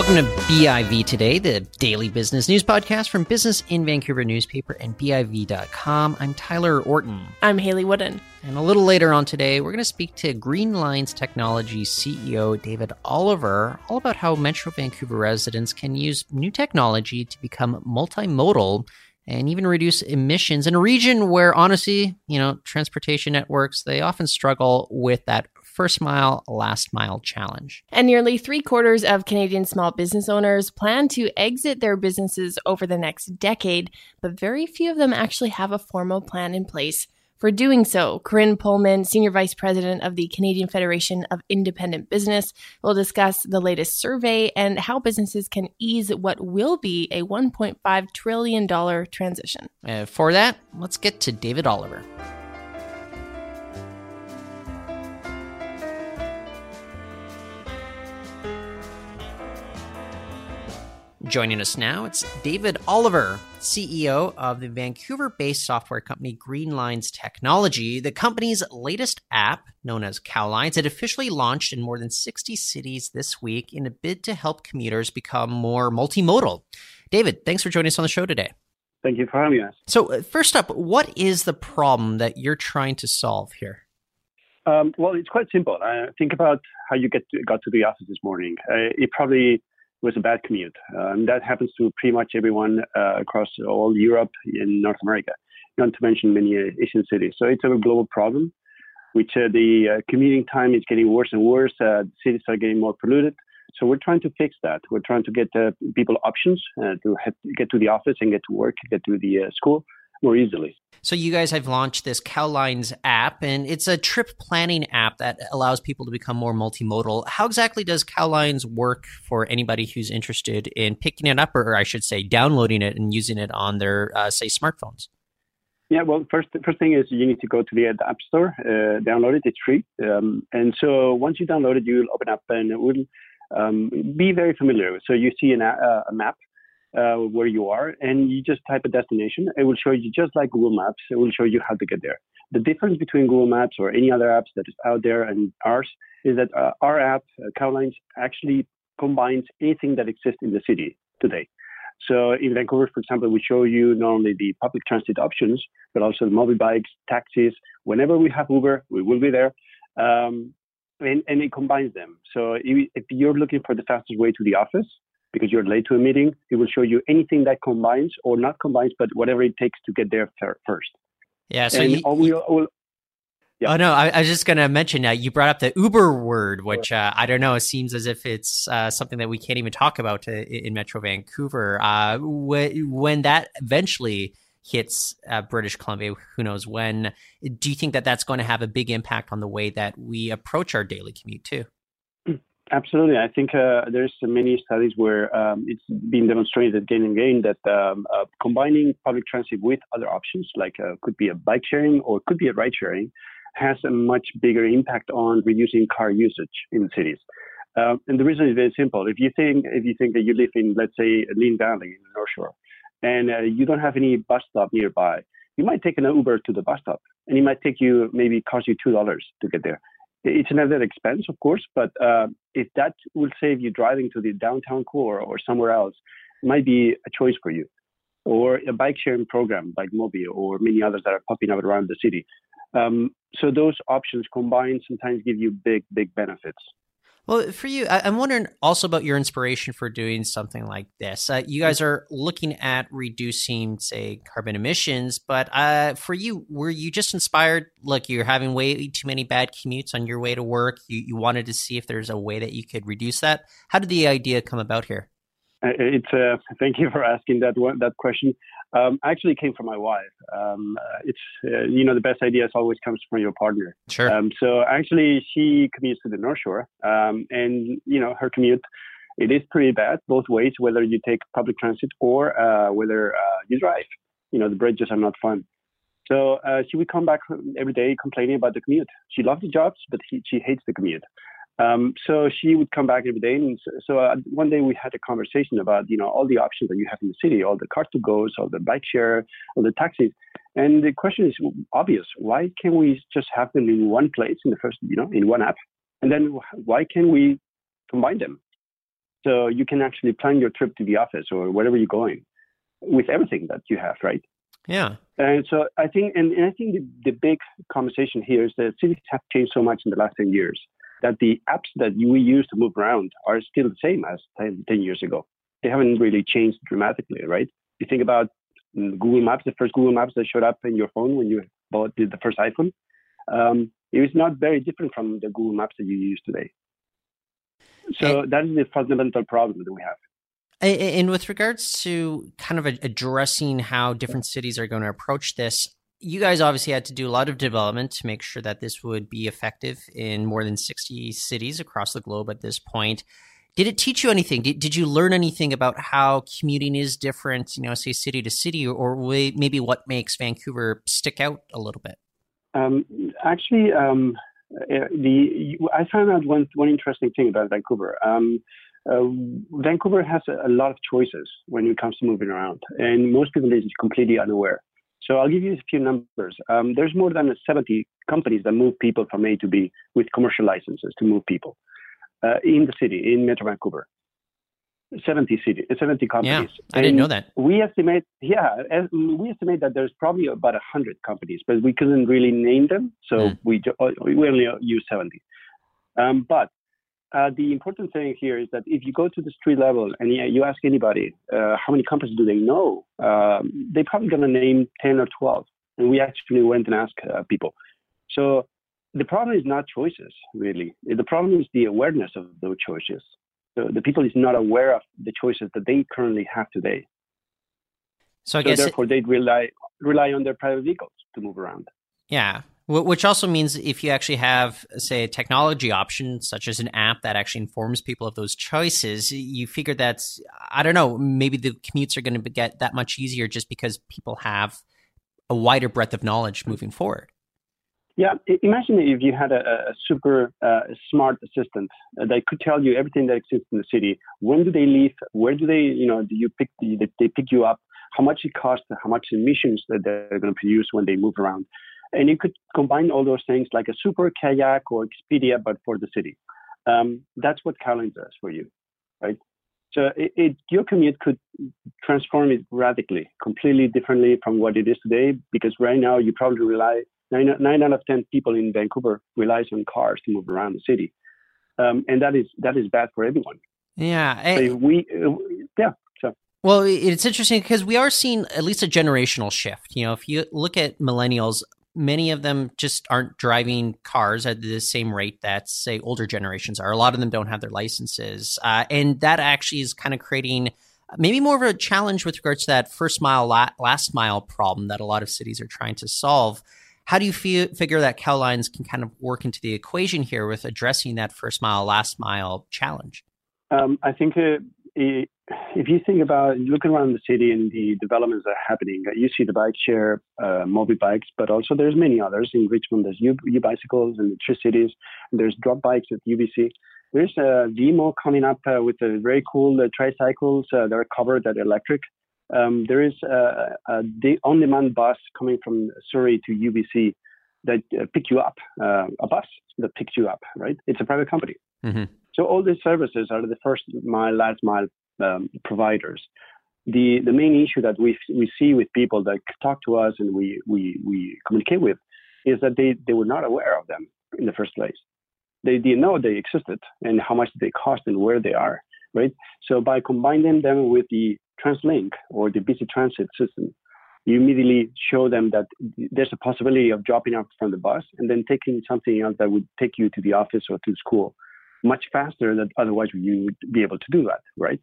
Welcome to BIV Today, the daily business news podcast from Business in Vancouver newspaper and BIV.com. I'm Tyler Orton. I'm Hayley Woodin. And a little later on today, we're going to speak to Green Lines Technology CEO David Oliver all about how Metro Vancouver residents can use new technology to become multimodal and even reduce emissions in a region where honestly, you know, transportation networks, they often struggle with that first mile, last mile challenge. And nearly three quarters of Canadian small business owners plan to exit their businesses over the next decade, but very few of them actually have a formal plan in place for doing so. Corinne Pohlmann, Senior Vice President of the Canadian Federation of Independent Business, will discuss the latest survey and how businesses can ease what will be a $1.5 trillion transition. Uh, for that, let's get to David Oliver. Joining us now, it's David Oliver, CEO of the Vancouver based software company Green Lines Technology. The company's latest app, known as Cowlines, it officially launched in more than 60 cities this week in a bid to help commuters become more multimodal. David, thanks for joining us on the show today. Thank you for having us. So, uh, first up, what is the problem that you're trying to solve here? Um, well, it's quite simple. Uh, think about how you get to, got to the office this morning. Uh, it probably was a bad commute. Um, that happens to pretty much everyone uh, across all Europe and North America, not to mention many uh, Asian cities. So it's a global problem, which uh, the uh, commuting time is getting worse and worse. Uh, cities are getting more polluted. So we're trying to fix that. We're trying to get uh, people options to get to the office and get to work, get to the school more easily. So you guys have launched this Cowlines app, and it's a trip planning app that allows people to become more multimodal. How exactly does Cowlines work for anybody who's interested in picking it up, or I should say, downloading it and using it on their, uh, say, smartphones? Yeah, well, first first thing is you need to go to the App Store, uh, download it. It's free, um, and so once you download it, you'll open up and it will um, be very familiar. So you see an, uh, a map uh, where you are, and you just type a destination. It will show you just like Google Maps. It will show you how to get there. The difference between Google Maps or any other apps that is out there and ours is that uh, our app, uh, Cowlines, actually combines anything that exists in the city today. So in Vancouver, for example, we show you not only the public transit options, but also the Mobi bikes, taxis. Whenever we have Uber, we will be there. Um, and, and, it combines them. So if you're looking for the fastest way to the office, because you're late to a meeting. It will show you anything that combines or not combines, but whatever it takes to get there first. Yeah. So you, all, yeah. Oh no, I, I was just going to mention. Uh, you brought up the Uber word, which uh, I don't know. It seems as if it's uh, something that we can't even talk about in Metro Vancouver. Uh, wh- when that eventually hits uh, British Columbia, who knows when? Do you think that that's going to have a big impact on the way that we approach our daily commute too? Absolutely. I think uh, there's many studies where um, it's been demonstrated again and again that um, uh, combining public transit with other options, like uh, could be a bike sharing or could be a ride sharing, has a much bigger impact on reducing car usage in cities. Uh, and the reason is very simple. If you think if you think that you live in, let's say, Lynn Valley in the North Shore, and uh, you don't have any bus stop nearby, you might take an Uber to the bus stop, and it might take you maybe cost you two dollars to get there it's another expense, of course, but uh, if that will save you driving to the downtown core or somewhere else, it might be a choice for you. Or a bike sharing program like Mobi or many others that are popping up around the city. Um, so those options combined sometimes give you big, big benefits. Well, for you, I, am wondering also about your inspiration for doing something like this. Uh, you guys are looking at reducing, say, carbon emissions, but uh, for you, were you just inspired? Look, you're having way too many bad commutes on your way to work. You, you wanted to see if there's a way that you could reduce that. How did the idea come about here? Uh, it's uh, thank you for asking that one, that question. Um, actually came from my wife. Um, uh, it's uh, you know the best ideas always comes from your partner. Sure. Um, so actually, she commutes to the North Shore, um, and you know her commute. It is pretty bad both ways, whether you take public transit or uh, whether uh, you drive. You know the bridges are not fun. So uh, she would come back every day complaining about the commute. She loves the jobs, but he, she hates the commute. Um, so she would come back every day, and so, so uh, one day we had a conversation about you know all the options that you have in the city, all the Car2Gos, all the bike share, all the taxis, and the question is obvious: why can't we just have them in one place in the first, you know, in one app, and then why can't we combine them? So you can actually plan your trip to the office or wherever you're going with everything that you have, right? Yeah. And so I think, and, and I think the, the big conversation here is that cities have changed so much in the last 10 years that the apps that we use to move around are still the same as 10, 10 years ago. They haven't really changed dramatically, right? You think about Google Maps, the first Google Maps that showed up in your phone when you bought the first iPhone. Um, it was not very different from the Google Maps that you use today. So and, that is the fundamental problem that we have. And with regards to kind of addressing how different cities are going to approach this, you guys obviously had to do a lot of development to make sure that this would be effective in more than 60 cities across the globe at this point. Did it teach you anything? Did, did you learn anything about how commuting is different, you know, say city to city, or maybe what makes Vancouver stick out a little bit? Um, actually, um, uh, the I found out one one interesting thing about Vancouver. Um, uh, Vancouver has a, a, lot of choices when it comes to moving around, and most people is completely unaware. So I'll give you a few numbers. Um, there's more than 70 companies that move people from A to B with commercial licenses to move people uh, in the city, in Metro Vancouver. 70 city, 70 companies. Yeah, I didn't know that. We estimate, yeah, we estimate that there's probably about 100 companies, but we couldn't really name them, so mm. we we only use 70. Um, but uh, the important thing here is that if you go to the street level and you ask anybody uh, how many companies do they know, um, they're probably going to name 10 or 12. And we actually went and asked uh, people. So the problem is not choices, really. The problem is the awareness of those choices. So the people is not aware of the choices that they currently have today. So I so guess therefore it, they rely rely on their private vehicles to move around. Yeah, which also means if you actually have, say, a technology option such as an app that actually informs people of those choices, you figure that's I don't know, maybe the commutes are going to get that much easier just because people have a wider breadth of knowledge moving forward. Yeah, imagine if you had a, a super uh, smart assistant uh, that could tell you everything that exists in the city. When do they leave? Where do they, you know, do you pick? The, they pick you up? How much it costs? How much emissions that they're going to produce when they move around? And you could combine all those things like a super kayak or Expedia, but for the city. Um, that's what Kylines does for you, right? So it, it, your commute could transform it radically, completely differently from what it is today. Because right now you probably rely nine, nine out of ten people in Vancouver relies on cars to move around the city, um, and that is that is bad for everyone. Yeah, I, so we uh, yeah. So well, it's interesting because we are seeing at least a generational shift. You know, if you look at millennials, many of them just aren't driving cars at the same rate that say older generations are. A lot of them don't have their licenses, uh, and that actually is kind of creating maybe more of a challenge with regards to that first mile last mile problem that a lot of cities are trying to solve how do you feel, figure that Kylines can kind of work into the equation here with addressing that first mile, last mile challenge? Um, I think uh, if you think about looking around the city and the developments that are happening, uh, you see the bike share, uh, Mobibikes, but also there's many others in Richmond. There's U, bicycles and Tree Cities. There's drop bikes at UBC. There's a Vimo coming up uh, with a very cool uh, tricycles uh, that are covered that electric um, there is a, a on-demand bus coming from Surrey to UBC that uh, pick you up, uh, a bus that picks you up, right? It's a private company. Mm-hmm. So all these services are the first mile, last mile um, providers. The the main issue that we we see with people that talk to us and we we we communicate with is that they they were not aware of them in the first place. They didn't know they existed and how much they cost and where they are, right? So by combining them with the TransLink or the BC Transit system, you immediately show them that there's a possibility of dropping off from the bus and then taking something else that would take you to the office or to school much faster than otherwise you would be able to do that, right?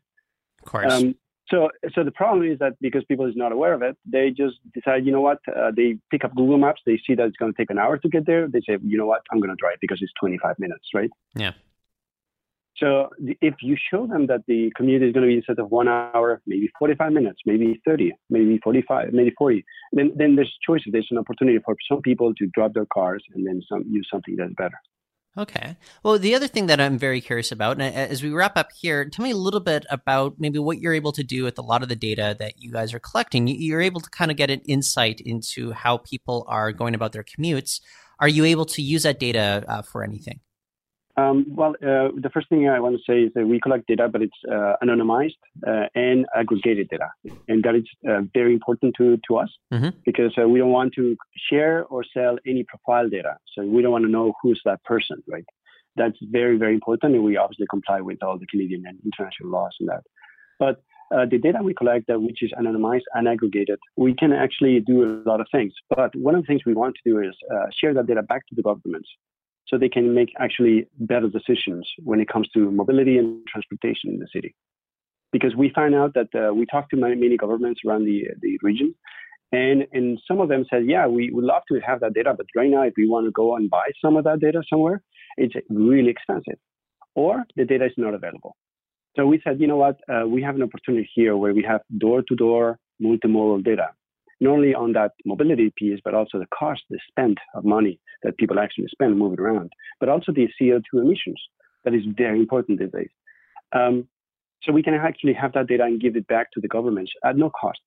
Of course. Um, so, so the problem is that because people is not aware of it, they just decide, you know what? Uh, they pick up Google Maps. They see that it's going to take an hour to get there. They say, you know what? I'm going to drive because it's 25 minutes, right? Yeah. So if you show them that the commute is going to be instead of one hour, maybe 45 minutes, maybe 30, maybe 45, maybe 40, then, then there's choices. There's an opportunity for some people to drop their cars and then some, use something that's better. Okay. Well, the other thing that I'm very curious about, and as we wrap up here, tell me a little bit about maybe what you're able to do with a lot of the data that you guys are collecting. You're able to kind of get an insight into how people are going about their commutes. Are you able to use that data uh, for anything? Um, well, uh, the first thing I want to say is that we collect data, but it's uh, anonymized uh, and aggregated data, and that is uh, very important to to us mm-hmm. because uh, we don't want to share or sell any profile data. So we don't want to know who's that person, right? That's very very important, and we obviously comply with all the Canadian and international laws on that. But uh, the data we collect, which is anonymized and aggregated, we can actually do a lot of things. But one of the things we want to do is share that data back to the governments so they can make actually better decisions when it comes to mobility and transportation in the city. Because we find out that uh, we talk to many, many governments around the, the region, and, and some of them said, yeah, we would love to have that data, but right now, if we want to go and buy some of that data somewhere, it's really expensive, or the data is not available. So we said, you know what, uh, we have an opportunity here where we have door-to-door multimodal data not only on that mobility piece, but also the cost, the spent of money that people actually spend moving around, but also the CO2 emissions. That is very important these days. Um, so we can actually have that data and give it back to the governments at no cost.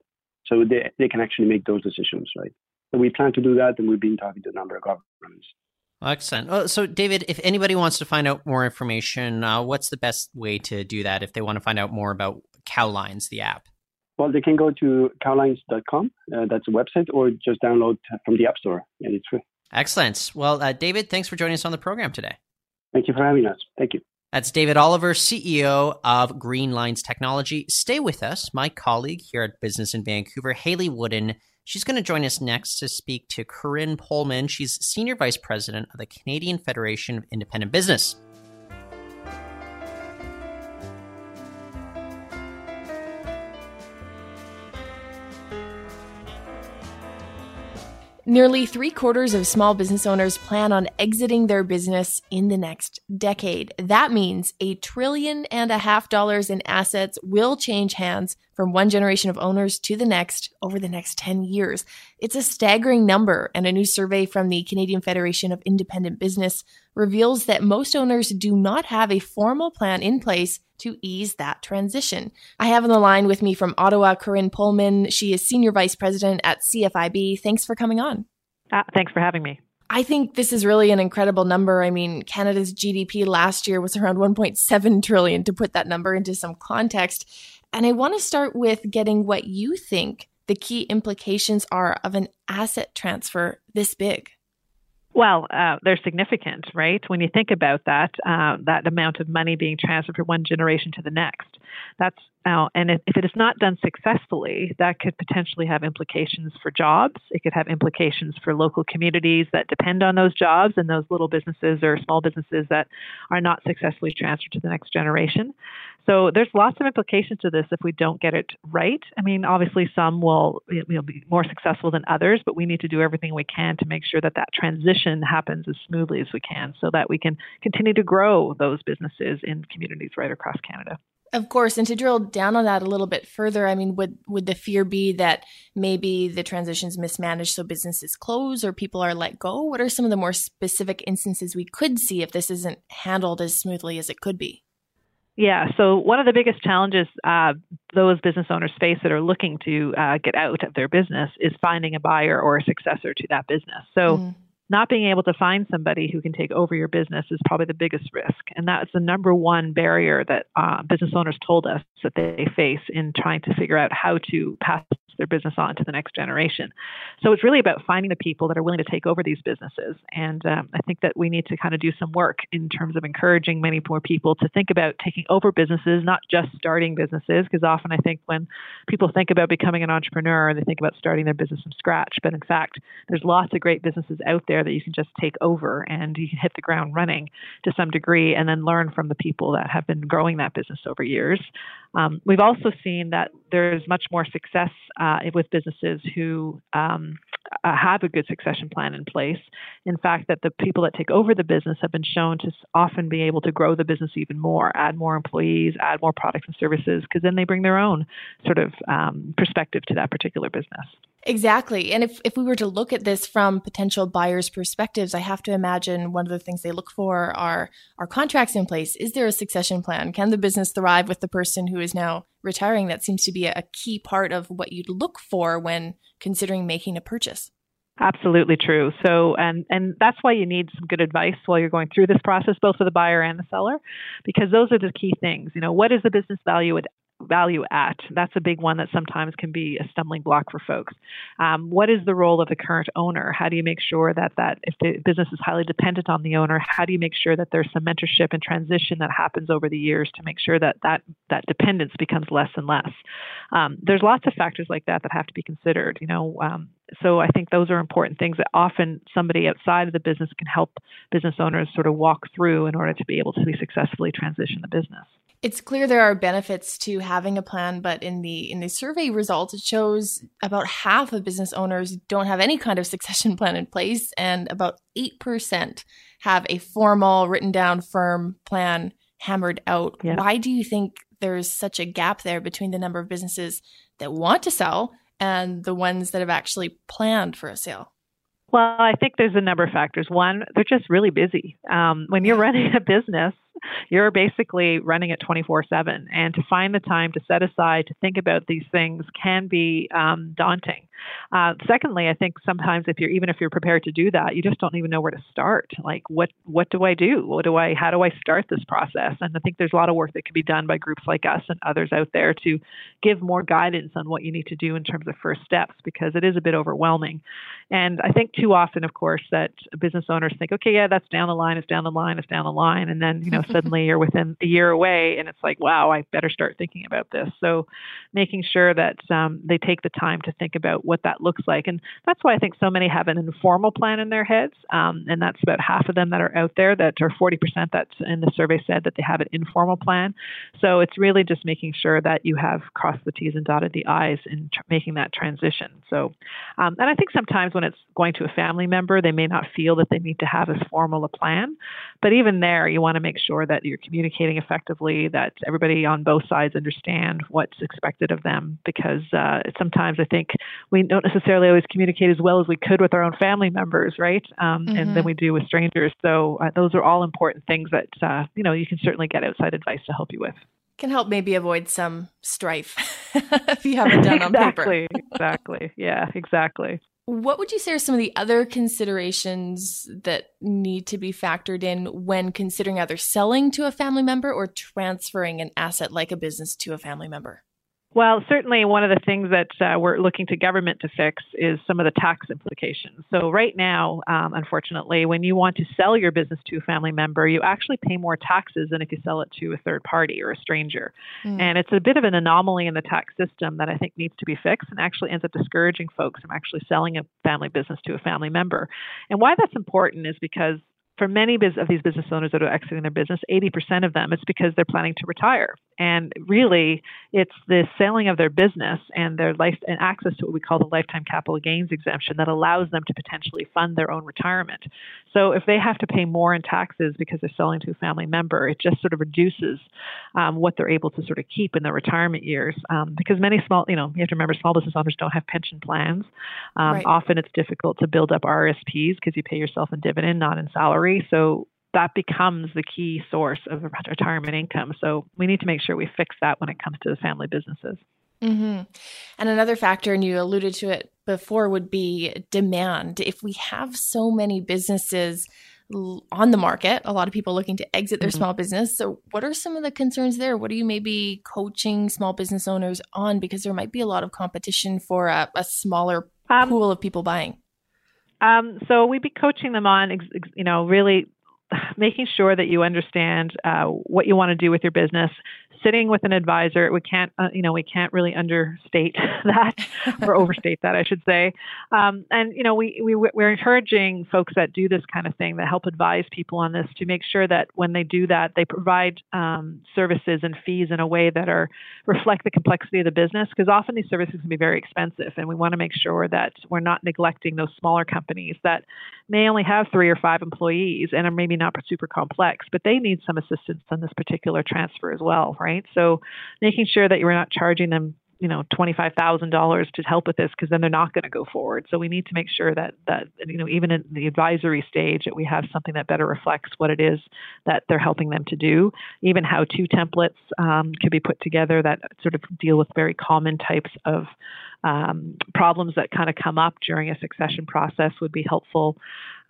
So they, they can actually make those decisions, right? So we plan to do that, and we've been talking to a number of governments. Excellent. so, David, if anybody wants to find out more information, uh, what's the best way to do that if they want to find out more about Cowlines, the app? Well, they can go to cowlines.com. Uh, that's a website, or just download from the App Store, and it's free. Excellent. Well, uh, David, thanks for joining us on the program today. Thank you for having us. Thank you. That's David Oliver, CEO of Green Lines Technology. Stay with us. My colleague here at Business in Vancouver, Hayley Woodin, she's going to join us next to speak to Corinne Pohlmann. She's Senior Vice President of the Canadian Federation of Independent Business. Nearly three quarters of small business owners plan on exiting their business in the next decade. That means a trillion and a half dollars in assets will change hands from one generation of owners to the next over the next 10 years. It's a staggering number, and a new survey from the Canadian Federation of Independent Business reveals that most owners do not have a formal plan in place to ease that transition. I have on the line with me from Ottawa, Corinne Pohlmann. She is Senior Vice President at CFIB. Thanks for coming on. Uh, thanks for having me. I think this is really an incredible number. I mean, Canada's GDP last year was around 1.7 trillion to put that number into some context. And I want to start with getting what you think the key implications are of an asset transfer this big. Well, uh, they're significant, right? When you think about that, uh, that amount of money being transferred from one generation to the next. That's uh, and if, if it is not done successfully, that could potentially have implications for jobs. It could have implications for local communities that depend on those jobs and those little businesses or small businesses that are not successfully transferred to the next generation. So there's lots of implications to this if we don't get it right. I mean, obviously some will you know, be more successful than others, but we need to do everything we can to make sure that that transition happens as smoothly as we can, so that we can continue to grow those businesses in communities right across Canada. Of course, and to drill down on that a little bit further, I mean, would would the fear be that maybe the transition's mismanaged, so businesses close or people are let go? What are some of the more specific instances we could see if this isn't handled as smoothly as it could be? Yeah, so one of the biggest challenges uh, those business owners face that are looking to uh, get out of their business is finding a buyer or a successor to that business. So. Mm not being able to find somebody who can take over your business is probably the biggest risk. And that's the number one barrier that uh, business owners told us that they face in trying to figure out how to pass their business on to the next generation. So it's really about finding the people that are willing to take over these businesses. And um, I think that we need to kind of do some work in terms of encouraging many more people to think about taking over businesses, not just starting businesses, because often I think when people think about becoming an entrepreneur, they think about starting their business from scratch. But in fact, there's lots of great businesses out there that you can just take over and you can hit the ground running to some degree and then learn from the people that have been growing that business over years. Um, we've also seen that there's much more success uh, with businesses who um, uh, have a good succession plan in place. In fact, that the people that take over the business have been shown to often be able to grow the business even more, add more employees, add more products and services, because then they bring their own sort of um, perspective to that particular business. Exactly. And if, if we were to look at this from potential buyers' perspectives, I have to imagine one of the things they look for are are contracts in place. Is there a succession plan? Can the business thrive with the person who is now retiring? That seems to be a, key part of what you'd look for when considering making a purchase. Absolutely true. So, and and that's why you need some good advice while you're going through this process, both for the buyer and the seller, because those are the key things. You know, what is the business value value at? That's a big one that sometimes can be a stumbling block for folks. Um, what is the role of the current owner? How do you make sure that that if the business is highly dependent on the owner, how do you make sure that there's some mentorship and transition that happens over the years to make sure that that that dependence becomes less and less? Um, there's lots of factors like that that have to be considered. You know, um, so I think those are important things that often somebody outside of the business can help business owners sort of walk through in order to be able to be successfully transition the business. It's clear there are benefits to having a plan, but in the in the survey results, it shows about half of business owners don't have any kind of succession plan in place, and about eight percent have a formal, written down, firm plan hammered out. Yeah. Why do you think there's such a gap there between the number of businesses that want to sell and the ones that have actually planned for a sale? Well, I think there's a number of factors. One, they're just really busy. Um, when you're running a business, you're basically running it 24 7. And to find the time to set aside to think about these things can be um, daunting. Uh, secondly, I think sometimes if you're even if you're prepared to do that, you just don't even know where to start. Like what what do I do? What do I how do I start this process? And I think there's a lot of work that can be done by groups like us and others out there to give more guidance on what you need to do in terms of first steps because it is a bit overwhelming. And I think too often, of course, that business owners think, okay, yeah, that's down the line, it's down the line, it's down the line, and then you know suddenly you're within a year away, and it's like, wow, I better start thinking about this. So making sure that um, they take the time to think about what that looks like. And that's why I think so many have an informal plan in their heads. Um, and that's about half of them that are out there that are 40% that's in the survey said that they have an informal plan. So it's really just making sure that you have crossed the T's and dotted the I's in tr- making that transition. So, um, and I think sometimes when it's going to a family member, they may not feel that they need to have as formal a plan. But even there, you want to make sure that you're communicating effectively, that everybody on both sides understand what's expected of them. Because uh, sometimes I think we don't necessarily always communicate as well as we could with our own family members, right? Um, mm-hmm. And than mm-hmm. we do with strangers. So uh, those are all important things that uh, you know you can certainly get outside advice to help you with. Can help maybe avoid some strife if you haven't done exactly, on paper. exactly. Yeah. Exactly. What would you say are some of the other considerations that need to be factored in when considering either selling to a family member or transferring an asset like a business to a family member? Well, certainly one of the things that uh, we're looking to government to fix is some of the tax implications. So, right now, um, unfortunately, when you want to sell your business to a family member, you actually pay more taxes than if you sell it to a third party or a stranger. Mm. And it's a bit of an anomaly in the tax system that I think needs to be fixed and actually ends up discouraging folks from actually selling a family business to a family member. And why that's important is because for many of these business owners that are exiting their business, 80% of them, it's because they're planning to retire. And really, it's the selling of their business and their life and access to what we call the lifetime capital gains exemption that allows them to potentially fund their own retirement. So if they have to pay more in taxes because they're selling to a family member, it just sort of reduces um, what they're able to sort of keep in their retirement years. Um, because many small, you know, you have to remember small business owners don't have pension plans. Um, right. Often it's difficult to build up RSPs because you pay yourself in dividend, not in salary. So that becomes the key source of retirement income. So we need to make sure we fix that when it comes to the family businesses. Mm-hmm. And another factor, and you alluded to it before, would be demand. If we have so many businesses on the market, a lot of people looking to exit their mm-hmm. small business. So, what are some of the concerns there? What are you maybe coaching small business owners on? Because there might be a lot of competition for a, a smaller um, pool of people buying. Um, so we'd be coaching them on, you know, really making sure that you understand uh, what you want to do with your business sitting with an advisor we can't uh, you know we can't really understate that or overstate that i should say. Um, and you know we, we we're encouraging folks that do this kind of thing that help advise people on this to make sure that when they do that they provide um, services and fees in a way that are reflect the complexity of the business because often these services can be very expensive and we want to make sure that we're not neglecting those smaller companies that may only have three or five employees and are maybe not super complex, but they need some assistance on this particular transfer as well, right? So making sure that you're not charging them you know twenty five thousand dollars to help with this because then they're not going to go forward. So we need to make sure that that you know even in the advisory stage that we have something that better reflects what it is that they're helping them to do. Even how to templates um, can be put together that sort of deal with very common types of um, problems that kind of come up during a succession process would be helpful.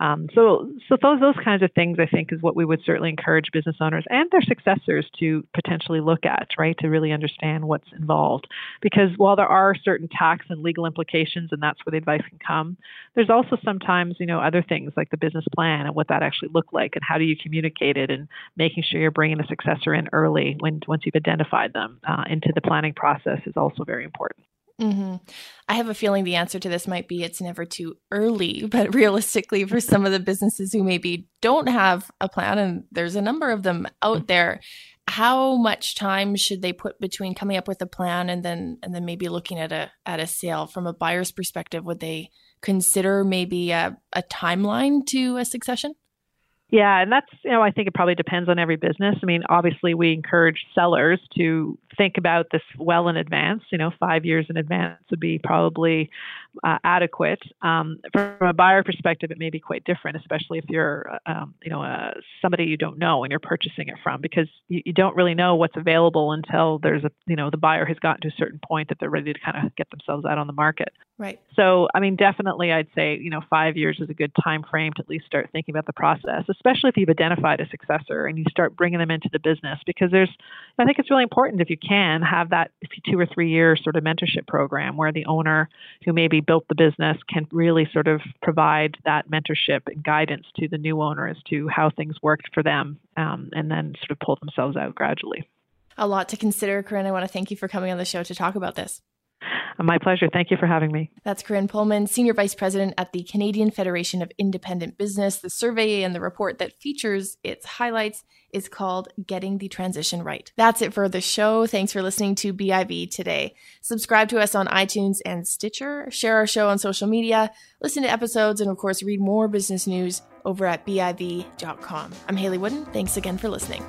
Um, so, so those those kinds of things, I think, is what we would certainly encourage business owners and their successors to potentially look at, right, to really understand what's involved. Because while there are certain tax and legal implications, and that's where the advice can come, there's also sometimes, you know, other things like the business plan and what that actually looked like, and how do you communicate it, and making sure you're bringing a successor in early when once you've identified them uh, into the planning process is also very important. Mm-hmm. I have a feeling the answer to this might be it's never too early, but realistically, for some of the businesses who maybe don't have a plan, and there's a number of them out there, how much time should they put between coming up with a plan and then and then maybe looking at a at a sale from a buyer's perspective? Would they consider maybe a, a timeline to a succession? Yeah, and that's, you know, I think it probably depends on every business. I mean, obviously, we encourage sellers to think about this well in advance. You know, five years in advance would be probably uh, adequate. Um, from a buyer perspective, it may be quite different, especially if you're, uh, um, you know, uh, somebody you don't know and you're purchasing it from, because you, you, don't really know what's available until there's a, you know, the buyer has gotten to a certain point that they're ready to kind of get themselves out on the market. Right. So, I mean, definitely, I'd say, you know, five years is a good time frame to at least start thinking about the process, especially if you've identified a successor and you start bringing them into the business, because there's, I think it's really important if you can have that two or three year sort of mentorship program where the owner who maybe built the business can really sort of provide that mentorship and guidance to the new owner as to how things worked for them, um, and then sort of pull themselves out gradually. A lot to consider, Corinne. I want to thank you for coming on the show to talk about this. My pleasure. Thank you for having me. That's Corinne Pohlmann, Senior Vice President at the Canadian Federation of Independent Business. The survey and the report that features its highlights is called Getting the Transition Right. That's it for the show. Thanks for listening to BIV today. Subscribe to us on iTunes and Stitcher, share our show on social media, listen to episodes, and of course, read more business news over at BIV.com. I'm Hayley Woodin. Thanks again for listening.